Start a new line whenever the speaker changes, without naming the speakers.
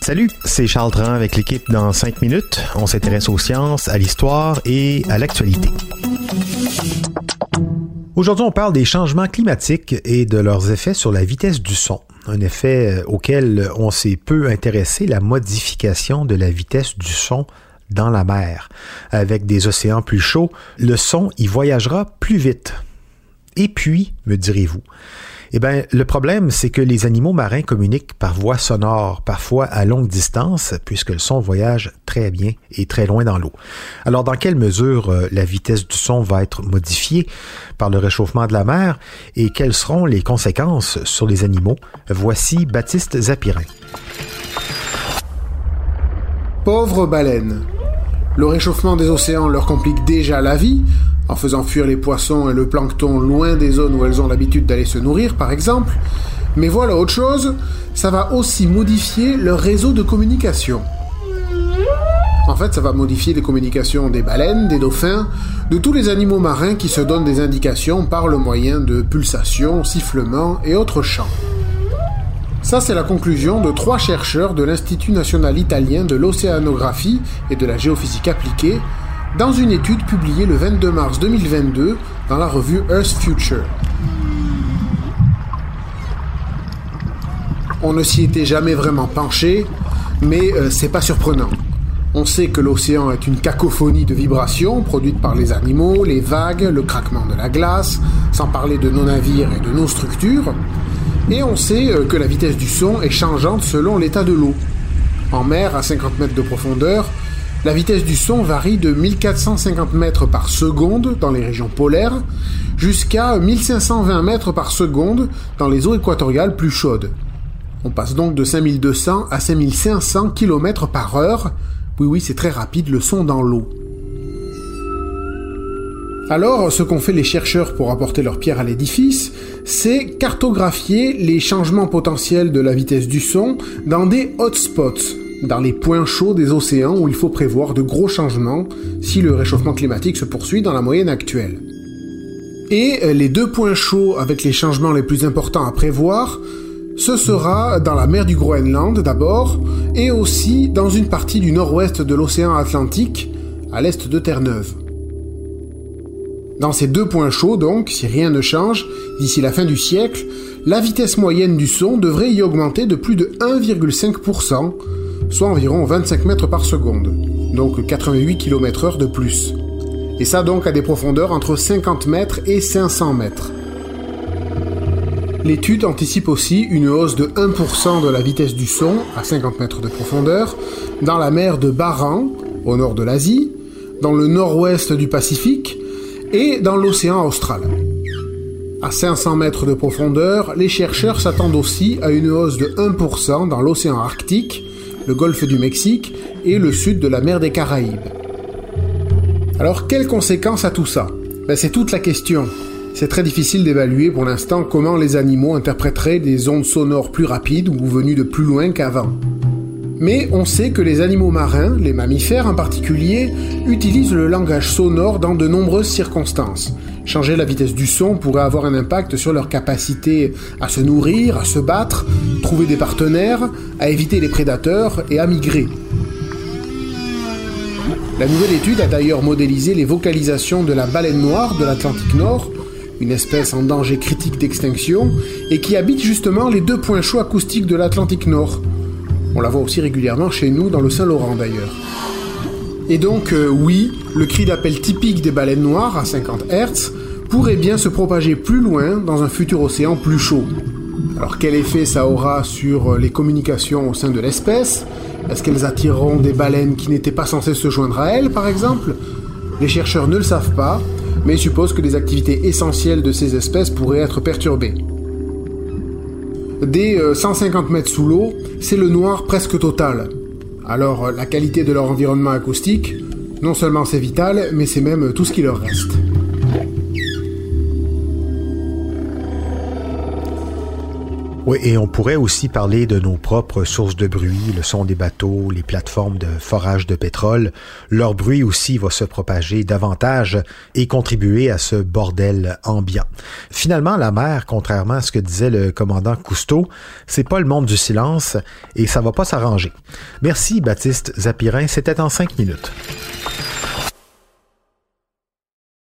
Salut, c'est Charles Tran avec l'équipe dans 5 minutes. On s'intéresse aux sciences, à l'histoire et à l'actualité. Aujourd'hui, on parle des changements climatiques et de leurs effets sur la vitesse du son. Un effet auquel on s'est peu intéressé, la modification de la vitesse du son dans la mer. Avec des océans plus chauds, le son y voyagera plus vite. Et puis, me direz-vous, eh bien, le problème, c'est que les animaux marins communiquent par voie sonore, parfois à longue distance, puisque le son voyage très bien et très loin dans l'eau. Alors, dans quelle mesure euh, la vitesse du son va être modifiée par le réchauffement de la mer et quelles seront les conséquences sur les animaux? Voici Baptiste Zapirin.
Pauvres baleines. Le réchauffement des océans leur complique déjà la vie, en faisant fuir les poissons et le plancton loin des zones où elles ont l'habitude d'aller se nourrir, par exemple. Mais voilà autre chose, ça va aussi modifier leur réseau de communication. En fait, ça va modifier les communications des baleines, des dauphins, de tous les animaux marins qui se donnent des indications par le moyen de pulsations, sifflements et autres chants. Ça, c'est la conclusion de trois chercheurs de l'Institut national italien de l'océanographie et de la géophysique appliquée dans une étude publiée le 22 mars 2022 dans la revue Earth Future. On ne s'y était jamais vraiment penché, mais euh, c'est pas surprenant. On sait que l'océan est une cacophonie de vibrations produites par les animaux, les vagues, le craquement de la glace, sans parler de nos navires et de nos structures. Et on sait euh, que la vitesse du son est changeante selon l'état de l'eau. En mer, à 50 mètres de profondeur, la vitesse du son varie de 1450 mètres par seconde dans les régions polaires jusqu'à 1520 mètres par seconde dans les eaux équatoriales plus chaudes. On passe donc de 5200 à 5500 km par heure. Oui oui, c'est très rapide le son dans l'eau. Alors, ce qu'ont fait les chercheurs pour apporter leur pierre à l'édifice, c'est cartographier les changements potentiels de la vitesse du son dans des hotspots, dans les points chauds des océans où il faut prévoir de gros changements si le réchauffement climatique se poursuit dans la moyenne actuelle. Et euh, les deux points chauds avec les changements les plus importants à prévoir, ce sera dans la mer du Groenland d'abord, et aussi dans une partie du nord-ouest de l'océan Atlantique, à l'est de Terre-Neuve. Dans ces deux points chauds, donc, si rien ne change, d'ici la fin du siècle, la vitesse moyenne du son devrait y augmenter de plus de 1,5%, soit environ 25 mètres par seconde, donc 88 km heure de plus. Et ça donc à des profondeurs entre 50 mètres et 500 mètres. L'étude anticipe aussi une hausse de 1% de la vitesse du son à 50 mètres de profondeur dans la mer de Baran, au nord de l'Asie, dans le nord-ouest du Pacifique, et dans l'océan austral. À 500 mètres de profondeur, les chercheurs s'attendent aussi à une hausse de 1% dans l'océan Arctique, le golfe du Mexique et le sud de la mer des Caraïbes. Alors quelles conséquences a tout ça? Ben, C'est toute la question. C'est très difficile d'évaluer pour l'instant comment les animaux interpréteraient des ondes sonores plus rapides ou venues de plus loin qu'avant. Mais on sait que les animaux marins, les mammifères en particulier, utilisent le langage sonore dans de nombreuses circonstances. Changer la vitesse du son pourrait avoir un impact sur leur capacité à se nourrir, à se battre, trouver des partenaires, à éviter les prédateurs et à migrer. La nouvelle étude a d'ailleurs modélisé les vocalisations de la baleine noire de l'Atlantique Nord, une espèce en danger critique d'extinction, et qui habite justement les deux points chauds acoustiques de l'Atlantique Nord, on la voit aussi régulièrement chez nous dans le Saint-Laurent d'ailleurs. Et donc euh, oui, le cri d'appel typique des baleines noires à 50 Hz pourrait bien se propager plus loin dans un futur océan plus chaud. Alors quel effet ça aura sur euh, les communications au sein de l'espèce? Est-ce qu'elles attireront des baleines qui n'étaient pas censées se joindre à elles par exemple? Les chercheurs ne le savent pas, mais supposent que les activités essentielles de ces espèces pourraient être perturbées. dès 150 mètres sous l'eau, c'est le noir presque total. Alors la qualité de leur environnement acoustique, non seulement c'est vital, mais c'est même tout ce qui leur reste.
Oui, et on pourrait aussi parler de nos propres sources de bruit, le son des bateaux, les plateformes de forage de pétrole. Leur bruit aussi va se propager davantage et contribuer à ce bordel ambiant. Finalement, la mer, contrairement à ce que disait le commandant Cousteau, c'est pas le monde du silence et ça va pas s'arranger. Merci Baptiste Zapirin, c'était en cinq minutes.